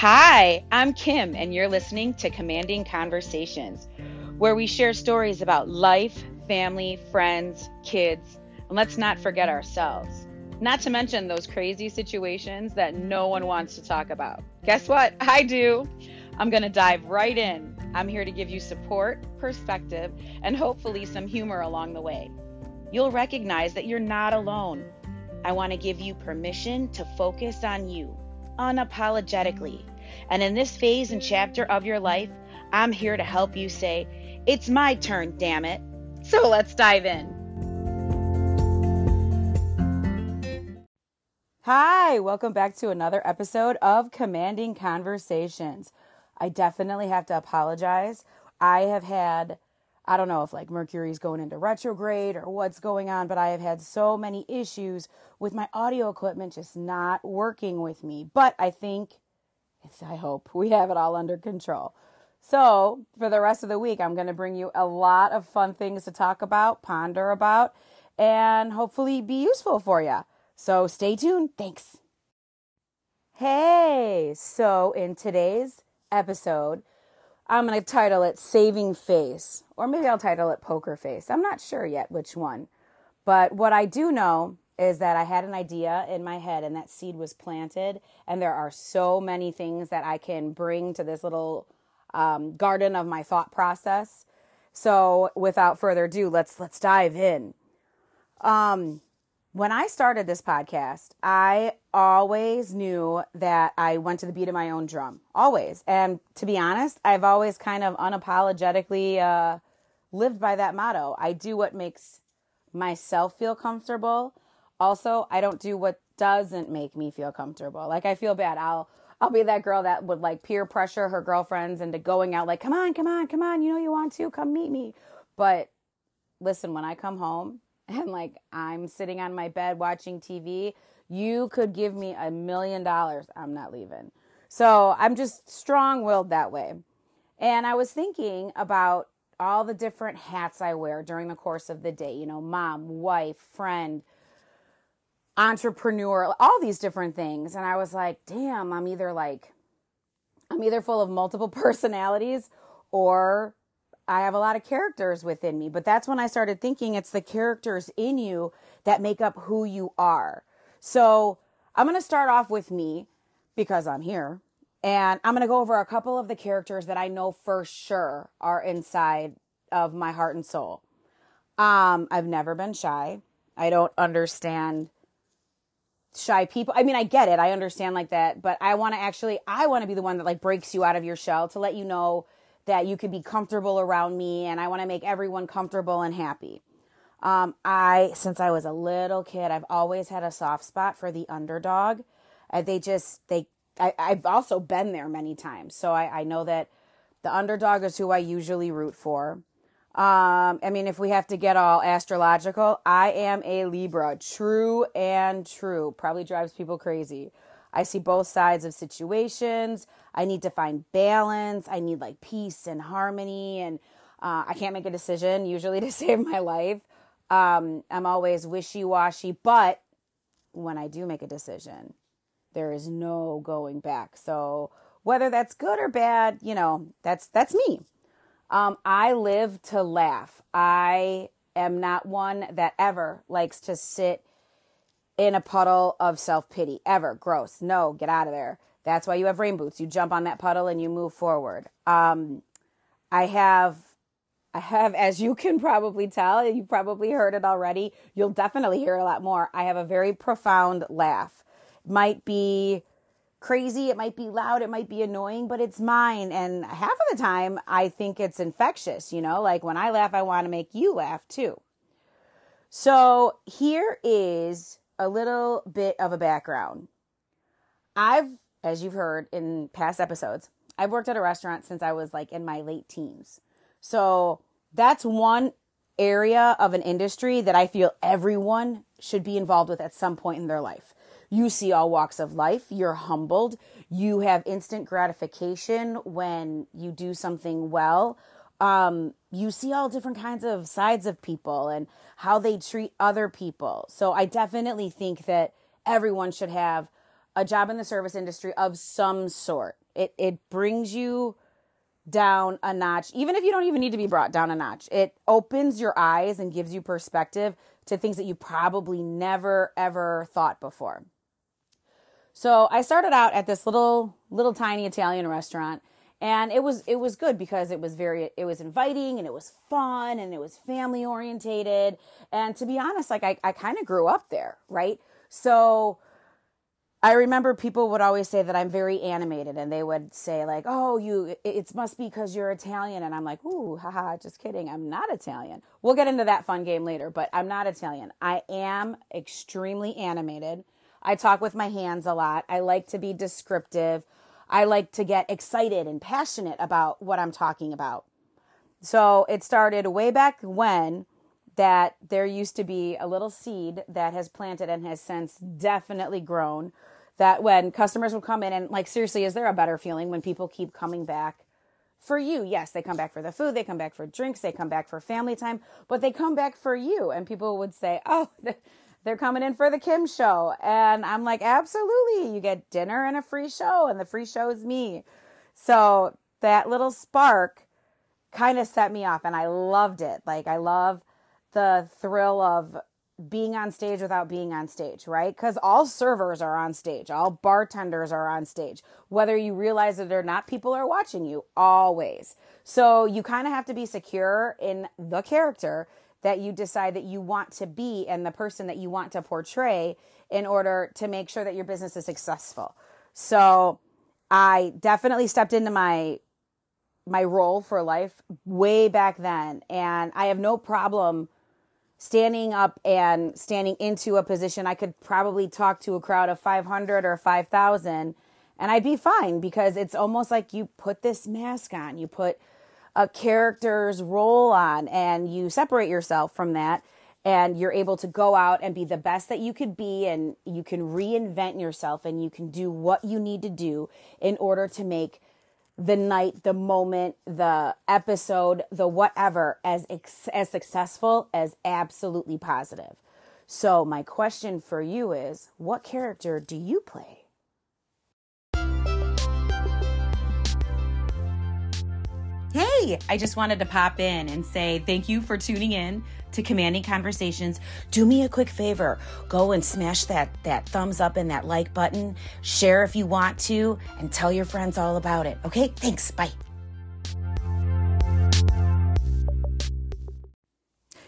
Hi, I'm Kim, and you're listening to Commanding Conversations, where we share stories about life, family, friends, kids, and let's not forget ourselves. Not to mention those crazy situations that no one wants to talk about. Guess what? I do. I'm going to dive right in. I'm here to give you support, perspective, and hopefully some humor along the way. You'll recognize that you're not alone. I want to give you permission to focus on you unapologetically. And in this phase and chapter of your life, I'm here to help you say, It's my turn, damn it. So let's dive in. Hi, welcome back to another episode of Commanding Conversations. I definitely have to apologize. I have had, I don't know if like Mercury's going into retrograde or what's going on, but I have had so many issues with my audio equipment just not working with me. But I think, I hope we have it all under control. So, for the rest of the week, I'm going to bring you a lot of fun things to talk about, ponder about, and hopefully be useful for you. So, stay tuned. Thanks. Hey, so in today's episode, I'm going to title it Saving Face, or maybe I'll title it Poker Face. I'm not sure yet which one. But what I do know is that I had an idea in my head and that seed was planted, and there are so many things that I can bring to this little um, garden of my thought process. So, without further ado, let's let's dive in. Um, when I started this podcast, I always knew that I went to the beat of my own drum, always. And to be honest, I've always kind of unapologetically uh, lived by that motto. I do what makes myself feel comfortable. Also, I don't do what doesn't make me feel comfortable. Like I feel bad. I'll I'll be that girl that would like peer pressure her girlfriends into going out like, "Come on, come on, come on, you know you want to, come meet me." But listen, when I come home, and like I'm sitting on my bed watching TV, you could give me a million dollars. I'm not leaving. So I'm just strong willed that way. And I was thinking about all the different hats I wear during the course of the day, you know, mom, wife, friend, entrepreneur, all these different things. And I was like, damn, I'm either like, I'm either full of multiple personalities or I have a lot of characters within me, but that's when I started thinking it's the characters in you that make up who you are. So I'm going to start off with me because I'm here. And I'm going to go over a couple of the characters that I know for sure are inside of my heart and soul. Um, I've never been shy. I don't understand shy people. I mean, I get it. I understand like that, but I want to actually I want to be the one that like breaks you out of your shell to let you know that you could be comfortable around me and I want to make everyone comfortable and happy. Um, I, since I was a little kid, I've always had a soft spot for the underdog. Uh, they just, they, I, have also been there many times. So I, I know that the underdog is who I usually root for. Um, I mean, if we have to get all astrological, I am a Libra, true and true. Probably drives people crazy. I see both sides of situations. I need to find balance. I need like peace and harmony. And uh, I can't make a decision usually to save my life. Um, I'm always wishy washy. But when I do make a decision, there is no going back. So whether that's good or bad, you know, that's that's me. Um, I live to laugh. I am not one that ever likes to sit in a puddle of self pity ever. Gross. No, get out of there. That's why you have rain boots. You jump on that puddle and you move forward. Um, I have, I have, as you can probably tell, you probably heard it already. You'll definitely hear a lot more. I have a very profound laugh. It might be crazy, it might be loud, it might be annoying, but it's mine. And half of the time, I think it's infectious. You know, like when I laugh, I want to make you laugh too. So here is a little bit of a background. I've, as you've heard in past episodes, I've worked at a restaurant since I was like in my late teens. So that's one area of an industry that I feel everyone should be involved with at some point in their life. You see all walks of life, you're humbled, you have instant gratification when you do something well. Um, you see all different kinds of sides of people and how they treat other people. So I definitely think that everyone should have a job in the service industry of some sort. It it brings you down a notch, even if you don't even need to be brought down a notch. It opens your eyes and gives you perspective to things that you probably never ever thought before. So I started out at this little little tiny Italian restaurant and it was it was good because it was very it was inviting and it was fun and it was family orientated. And to be honest like i, I kind of grew up there right? So i remember people would always say that i'm very animated and they would say like oh you it must be because you're italian. And i'm like ooh haha just kidding. I'm not italian. We'll get into that fun game later but i'm not italian. I am extremely animated. I talk with my hands a lot. I like to be descriptive I like to get excited and passionate about what I'm talking about. So it started way back when that there used to be a little seed that has planted and has since definitely grown. That when customers would come in and, like, seriously, is there a better feeling when people keep coming back for you? Yes, they come back for the food, they come back for drinks, they come back for family time, but they come back for you. And people would say, oh, they're coming in for the Kim show. And I'm like, absolutely. You get dinner and a free show, and the free show is me. So that little spark kind of set me off, and I loved it. Like, I love the thrill of being on stage without being on stage, right? Because all servers are on stage, all bartenders are on stage. Whether you realize it or not, people are watching you always. So you kind of have to be secure in the character that you decide that you want to be and the person that you want to portray in order to make sure that your business is successful. So I definitely stepped into my my role for life way back then and I have no problem standing up and standing into a position I could probably talk to a crowd of 500 or 5000 and I'd be fine because it's almost like you put this mask on you put a character's role on and you separate yourself from that and you're able to go out and be the best that you could be and you can reinvent yourself and you can do what you need to do in order to make the night, the moment, the episode, the whatever as as successful as absolutely positive. So my question for you is, what character do you play? Hey, I just wanted to pop in and say thank you for tuning in to Commanding Conversations. Do me a quick favor. Go and smash that that thumbs up and that like button. Share if you want to and tell your friends all about it. Okay? Thanks. Bye.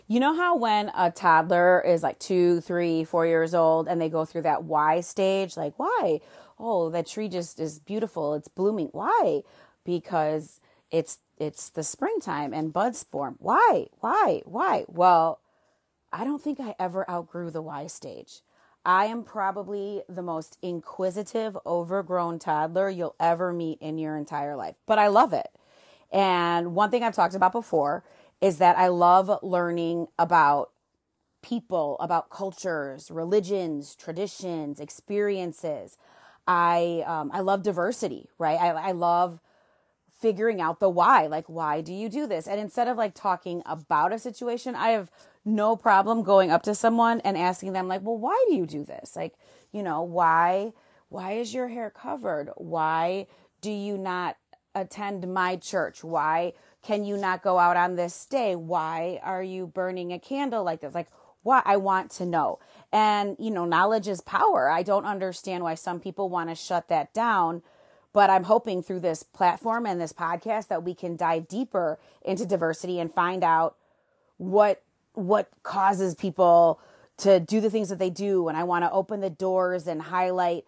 You know how when a toddler is like two, three, four years old and they go through that why stage? Like, why? Oh, that tree just is beautiful. It's blooming. Why? Because it's it's the springtime and buds form. Why? Why? Why? Well, I don't think I ever outgrew the why stage. I am probably the most inquisitive, overgrown toddler you'll ever meet in your entire life, but I love it. And one thing I've talked about before is that I love learning about people, about cultures, religions, traditions, experiences. I um, I love diversity, right? I, I love figuring out the why. Like, why do you do this? And instead of like talking about a situation, I have no problem going up to someone and asking them, like, well, why do you do this? Like, you know, why, why is your hair covered? Why do you not attend my church? Why can you not go out on this day? Why are you burning a candle like this? Like, what? I want to know. And, you know, knowledge is power. I don't understand why some people want to shut that down but I'm hoping through this platform and this podcast that we can dive deeper into diversity and find out what what causes people to do the things that they do and I want to open the doors and highlight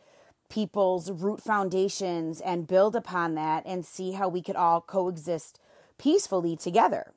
people's root foundations and build upon that and see how we could all coexist peacefully together.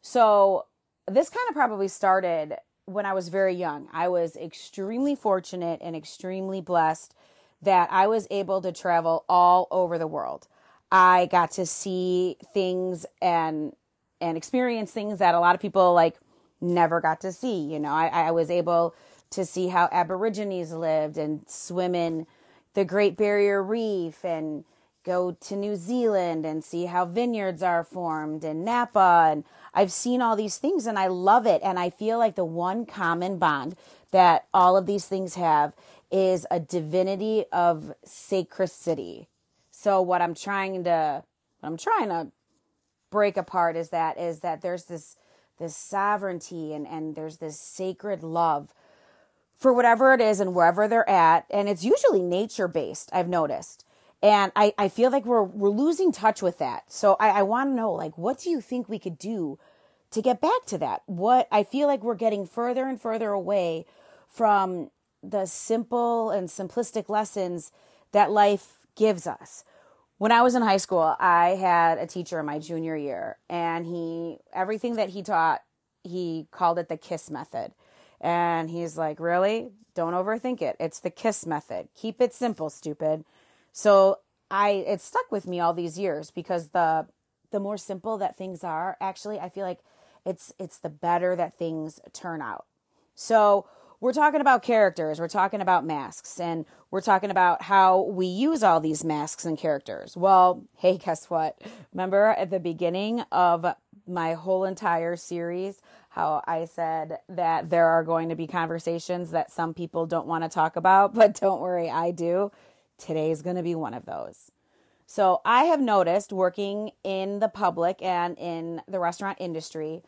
So, this kind of probably started when I was very young. I was extremely fortunate and extremely blessed that I was able to travel all over the world. I got to see things and and experience things that a lot of people like never got to see. You know, I, I was able to see how Aborigines lived and swim in the Great Barrier Reef and go to New Zealand and see how vineyards are formed and Napa and I've seen all these things and I love it and I feel like the one common bond that all of these things have is a divinity of sacredity. So what I'm trying to what I'm trying to break apart is that is that there's this this sovereignty and and there's this sacred love for whatever it is and wherever they're at. And it's usually nature based i've noticed. And i i feel like we're we're losing touch with that. So i i want to know like what do you think we could do to get back to that? What i feel like we're getting further and further away from the simple and simplistic lessons that life gives us when I was in high school, I had a teacher in my junior year, and he everything that he taught, he called it the KISS method. And he's like, "Really? Don't overthink it. It's the KISS method. Keep it simple, stupid." So I it stuck with me all these years because the the more simple that things are, actually, I feel like it's it's the better that things turn out. So we're talking about characters, we're talking about masks, and we're talking about how we use all these masks and characters. Well, hey, guess what? Remember at the beginning of my whole entire series how I said that there are going to be conversations that some people don't want to talk about, but don't worry, I do. Today's going to be one of those. So, I have noticed working in the public and in the restaurant industry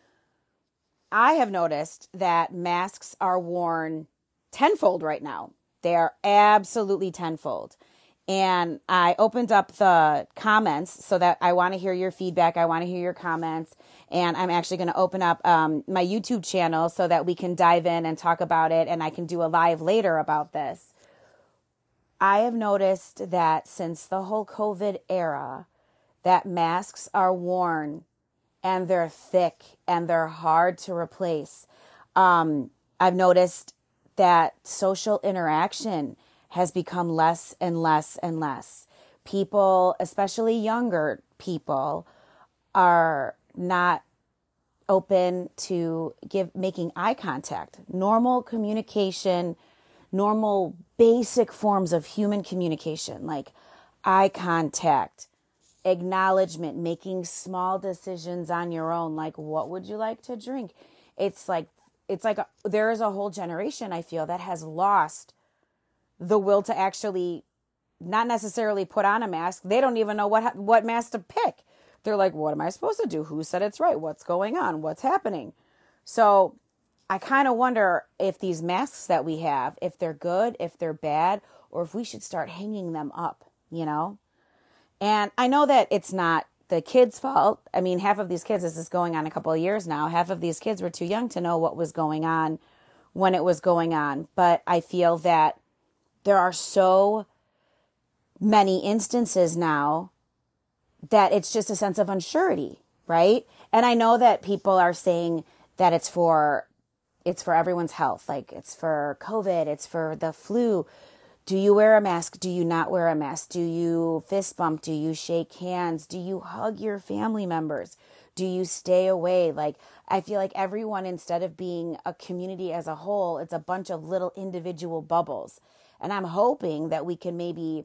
I have noticed that masks are worn tenfold right now. They are absolutely tenfold. And I opened up the comments so that I want to hear your feedback. I want to hear your comments. And I'm actually going to open up um, my YouTube channel so that we can dive in and talk about it. And I can do a live later about this. I have noticed that since the whole COVID era, that masks are worn and they're thick and they're hard to replace. Um, I've noticed that social interaction has become less and less and less. People, especially younger people, are not open to give making eye contact. Normal communication, normal basic forms of human communication like eye contact, acknowledgement, making small decisions on your own, like what would you like to drink? It's like it's like a, there is a whole generation I feel that has lost the will to actually not necessarily put on a mask. They don't even know what what mask to pick. They're like, "What am I supposed to do? Who said it's right? What's going on? What's happening?" So, I kind of wonder if these masks that we have, if they're good, if they're bad, or if we should start hanging them up, you know? And I know that it's not the kids' fault. I mean, half of these kids, this is going on a couple of years now, half of these kids were too young to know what was going on when it was going on. But I feel that there are so many instances now that it's just a sense of unsurety, right? And I know that people are saying that it's for it's for everyone's health, like it's for COVID, it's for the flu, do you wear a mask? Do you not wear a mask? Do you fist bump? Do you shake hands? Do you hug your family members? Do you stay away? Like, I feel like everyone, instead of being a community as a whole, it's a bunch of little individual bubbles. And I'm hoping that we can maybe,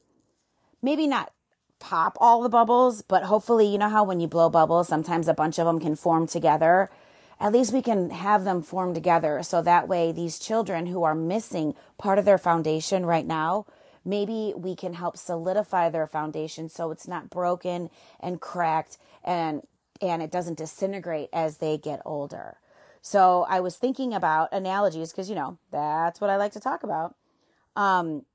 maybe not pop all the bubbles, but hopefully, you know how when you blow bubbles, sometimes a bunch of them can form together at least we can have them form together so that way these children who are missing part of their foundation right now maybe we can help solidify their foundation so it's not broken and cracked and and it doesn't disintegrate as they get older. So i was thinking about analogies because you know that's what i like to talk about. Um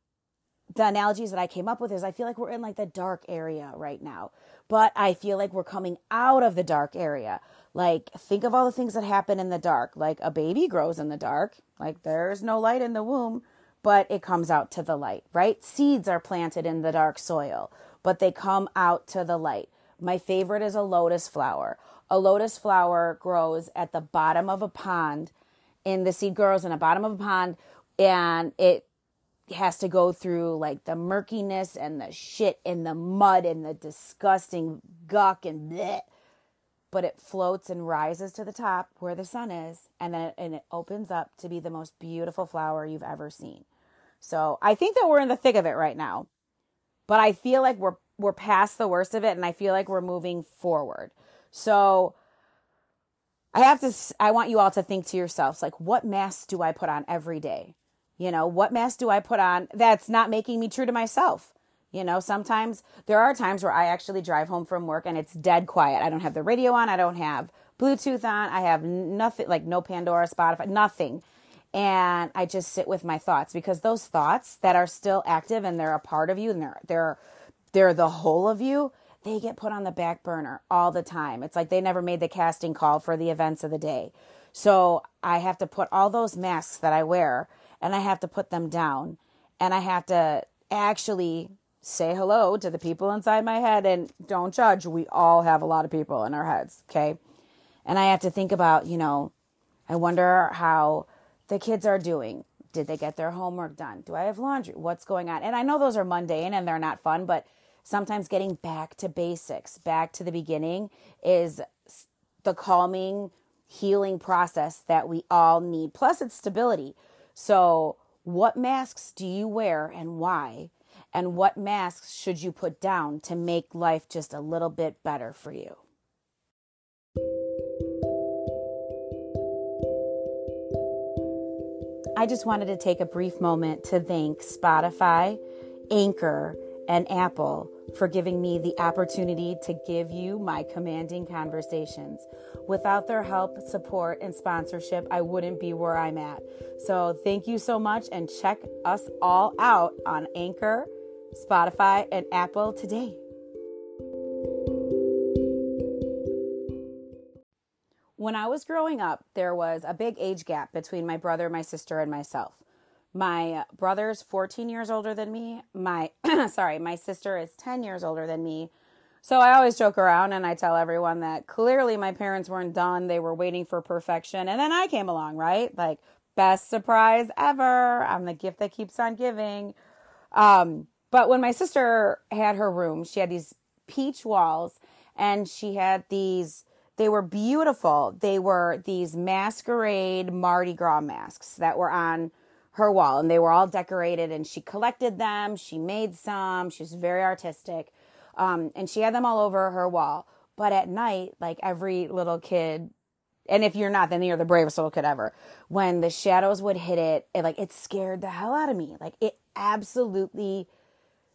the analogies that i came up with is i feel like we're in like the dark area right now but i feel like we're coming out of the dark area like, think of all the things that happen in the dark. Like, a baby grows in the dark. Like, there's no light in the womb, but it comes out to the light, right? Seeds are planted in the dark soil, but they come out to the light. My favorite is a lotus flower. A lotus flower grows at the bottom of a pond, and the seed grows in the bottom of a pond, and it has to go through like the murkiness and the shit and the mud and the disgusting guck and bleh. But it floats and rises to the top where the sun is and then it, and it opens up to be the most beautiful flower you've ever seen. So i think that we're in the thick of it right now but i feel like we're we're past the worst of it and i feel like we're moving forward. So i have to i want you all to think to yourselves like what mask do i put on every day you know what mask do i put on that's not making me true to myself You know, sometimes there are times where I actually drive home from work and it's dead quiet. I don't have the radio on, I don't have Bluetooth on, I have nothing like no Pandora, Spotify, nothing. And I just sit with my thoughts because those thoughts that are still active and they're a part of you and they're they're they're the whole of you, they get put on the back burner all the time. It's like they never made the casting call for the events of the day. So I have to put all those masks that I wear and I have to put them down and I have to actually say hello to the people inside my head and don't judge. We all have a lot of people in our heads, okay? And I have to think about, you know, I wonder how the kids are doing. Did they get their homework done? Do I have laundry? What's going on? And I know those are mundane and they're not fun, but sometimes getting back to basics, back to the beginning is the calming, healing process that we all need. Plus, it's stability. So, what masks do you wear and why? And what masks should you put down to make life just a little bit better for you? I just wanted to take a brief moment to thank Spotify, Anchor, and Apple for giving me the opportunity to give you my commanding conversations. Without their help, support, and sponsorship, I wouldn't be where I'm at. So, thank you so much and check us all out on Anchor, Spotify, and Apple today. When I was growing up, there was a big age gap between my brother, my sister, and myself. My brother's 14 years older than me. My sorry, my sister is 10 years older than me. So I always joke around and I tell everyone that clearly my parents weren't done. They were waiting for perfection. And then I came along, right? Like best surprise ever. I'm the gift that keeps on giving. Um, but when my sister had her room, she had these peach walls and she had these they were beautiful. They were these masquerade Mardi Gras masks that were on her wall and they were all decorated and she collected them. She made some. She was very artistic. Um, and she had them all over her wall. But at night, like every little kid, and if you're not, then you're the bravest little kid ever. When the shadows would hit it, it like it scared the hell out of me. Like it absolutely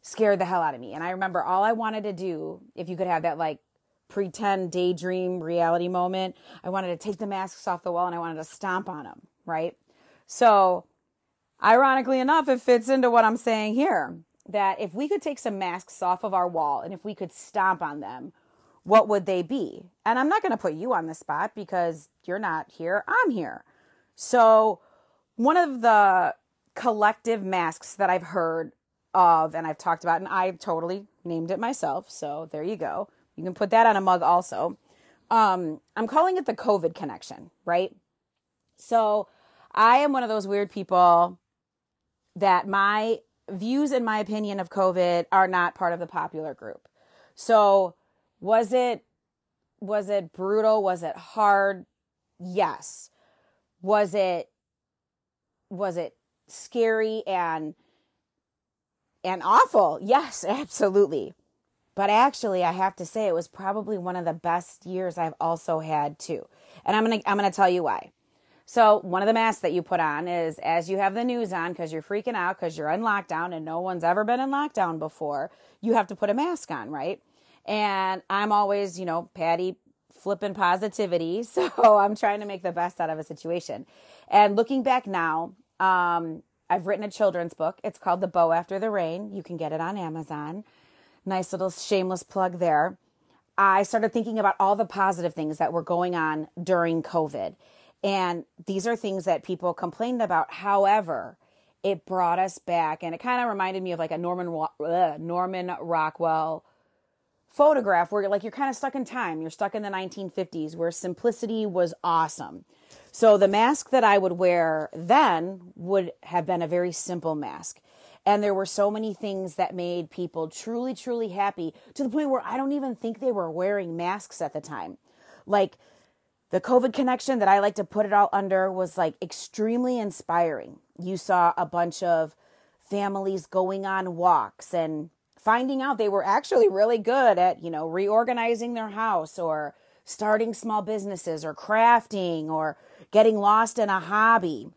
scared the hell out of me. And I remember all I wanted to do, if you could have that like pretend daydream reality moment, I wanted to take the masks off the wall and I wanted to stomp on them, right? So Ironically enough, it fits into what I'm saying here that if we could take some masks off of our wall and if we could stomp on them, what would they be? And I'm not going to put you on the spot because you're not here, I'm here. So, one of the collective masks that I've heard of and I've talked about, and I totally named it myself. So, there you go. You can put that on a mug also. Um, I'm calling it the COVID connection, right? So, I am one of those weird people that my views and my opinion of COVID are not part of the popular group. So, was it was it brutal? Was it hard? Yes. Was it was it scary and and awful? Yes, absolutely. But actually, I have to say it was probably one of the best years I've also had too. And I'm going to I'm going to tell you why. So, one of the masks that you put on is as you have the news on because you're freaking out because you're in lockdown and no one's ever been in lockdown before, you have to put a mask on, right? And I'm always, you know, Patty flipping positivity. So, I'm trying to make the best out of a situation. And looking back now, um, I've written a children's book. It's called The Bow After the Rain. You can get it on Amazon. Nice little shameless plug there. I started thinking about all the positive things that were going on during COVID and these are things that people complained about. However, it brought us back and it kind of reminded me of like a Norman Norman Rockwell photograph where like you're kind of stuck in time. You're stuck in the 1950s where simplicity was awesome. So the mask that I would wear then would have been a very simple mask. And there were so many things that made people truly, truly happy to the point where I don't even think they were wearing masks at the time. Like the COVID connection that I like to put it all under was like extremely inspiring. You saw a bunch of families going on walks and finding out they were actually really good at, you know, reorganizing their house or starting small businesses or crafting or getting lost in a hobby.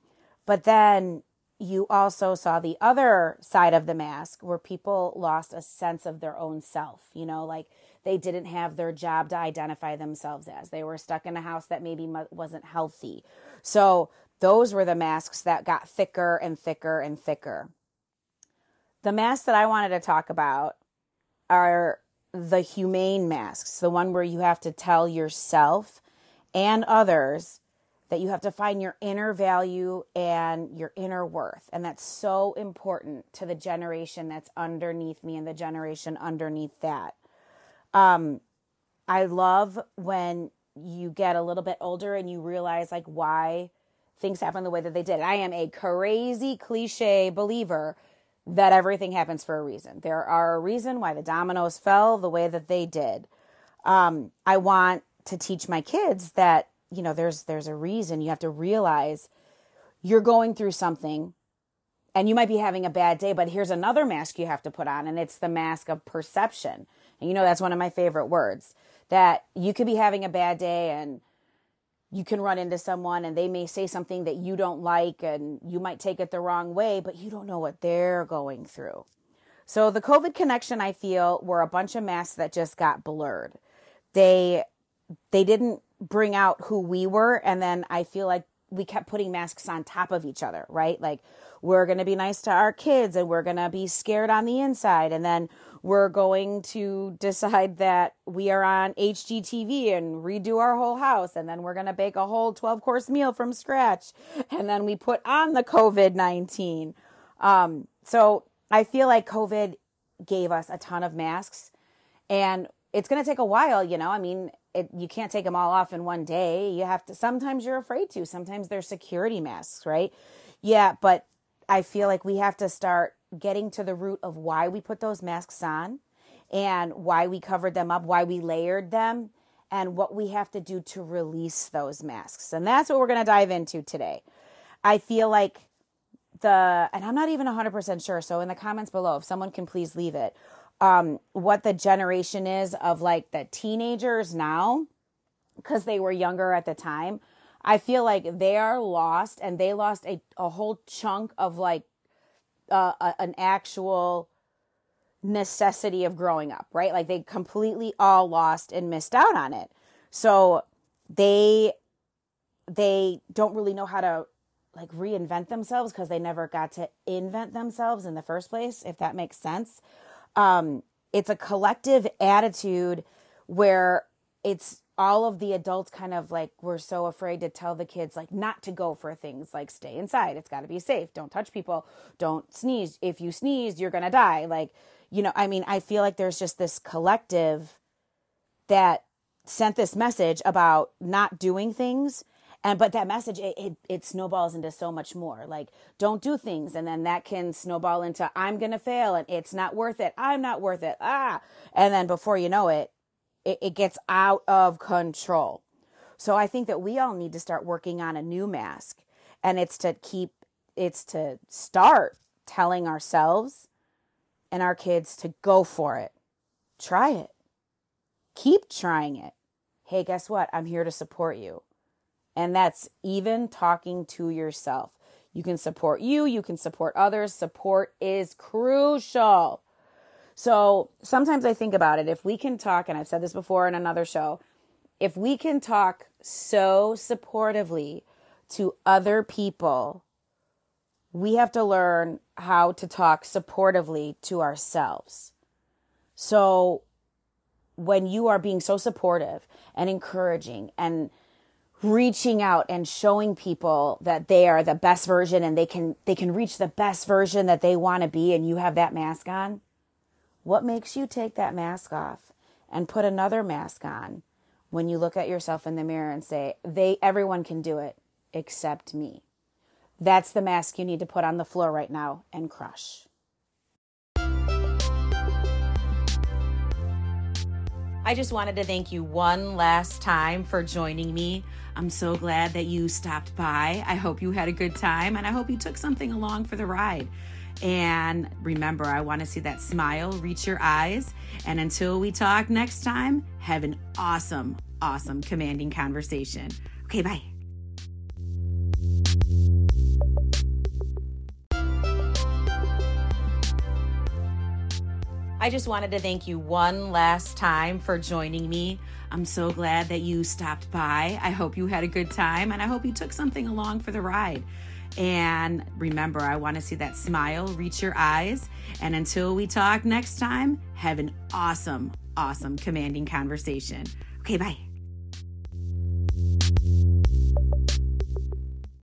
But then you also saw the other side of the mask where people lost a sense of their own self, you know, like they didn't have their job to identify themselves as. They were stuck in a house that maybe wasn't healthy. So those were the masks that got thicker and thicker and thicker. The masks that I wanted to talk about are the humane masks, the one where you have to tell yourself and others that you have to find your inner value and your inner worth. And that's so important to the generation that's underneath me and the generation underneath that. Um, I love when you get a little bit older and you realize like why things happen the way that they did. I am a crazy cliche believer that everything happens for a reason. There are a reason why the dominoes fell the way that they did. Um, I want to teach my kids that you know there's there's a reason. You have to realize you're going through something, and you might be having a bad day. But here's another mask you have to put on, and it's the mask of perception. And you know that's one of my favorite words. That you could be having a bad day and you can run into someone and they may say something that you don't like and you might take it the wrong way, but you don't know what they're going through. So the COVID connection, I feel, were a bunch of masks that just got blurred. They they didn't bring out who we were, and then I feel like we kept putting masks on top of each other, right? Like we're going to be nice to our kids and we're going to be scared on the inside and then we're going to decide that we are on HGTV and redo our whole house. And then we're going to bake a whole 12 course meal from scratch. And then we put on the COVID 19. Um, so I feel like COVID gave us a ton of masks and it's going to take a while, you know. I mean, it, you can't take them all off in one day. You have to, sometimes you're afraid to, sometimes they're security masks, right? Yeah, but I feel like we have to start getting to the root of why we put those masks on and why we covered them up, why we layered them, and what we have to do to release those masks. And that's what we're going to dive into today. I feel like the, and I'm not even 100% sure. So in the comments below, if someone can please leave it, um, what the generation is of like the teenagers now, because they were younger at the time. I feel like they are lost and they lost a, a whole chunk of like uh, a, an actual necessity of growing up, right? Like they completely all lost and missed out on it. So they they don't really know how to like reinvent themselves because they never got to invent themselves in the first place, if that makes sense. Um, it's a collective attitude where it's all of the adults kind of like were so afraid to tell the kids like not to go for things like stay inside. It's got to be safe. Don't touch people. Don't sneeze. If you sneeze you're to die. Like you know i mean i feel like there's just this collective that sent this message about not doing things and but that message it, it, it snowballs into so much more like don't do things and then that can snowball into i'm gonna fail and it's not worth it i'm not worth it ah and then before you know it it, it gets out of control. So I think that we all need to start working on a new mask. And it's to keep, it's to start telling ourselves and our kids to go for it. Try it. Keep trying it. Hey, guess what? I'm here to support you. And that's even talking to yourself. You can support you, you can support others. Support is crucial. So sometimes I think about it. If we can talk, and I've said this before in another show, if we can talk so supportively to other people, we have to learn how to talk supportively to ourselves. So when you are being so supportive and encouraging and reaching out and showing people that they are the best version and they can they can reach the best version that they want to be and you have that mask on what makes you take that mask off and put another mask on when you look at yourself in the mirror and say, "They everyone can do it except me." That's the mask you need to put on the floor right now and crush. I just wanted to thank you one last time for joining me. I'm so glad that you stopped by. I hope you had a good time and I hope you took something along for the ride. And remember, I want to see that smile reach your eyes. And until we talk next time, have an awesome, awesome commanding conversation. Okay, bye. I just wanted to thank you one last time for joining me. I'm so glad that you stopped by. I hope you had a good time and I hope you took something along for the ride. And remember, I want to see that smile reach your eyes. And until we talk next time, have an awesome, awesome commanding conversation. Okay, bye.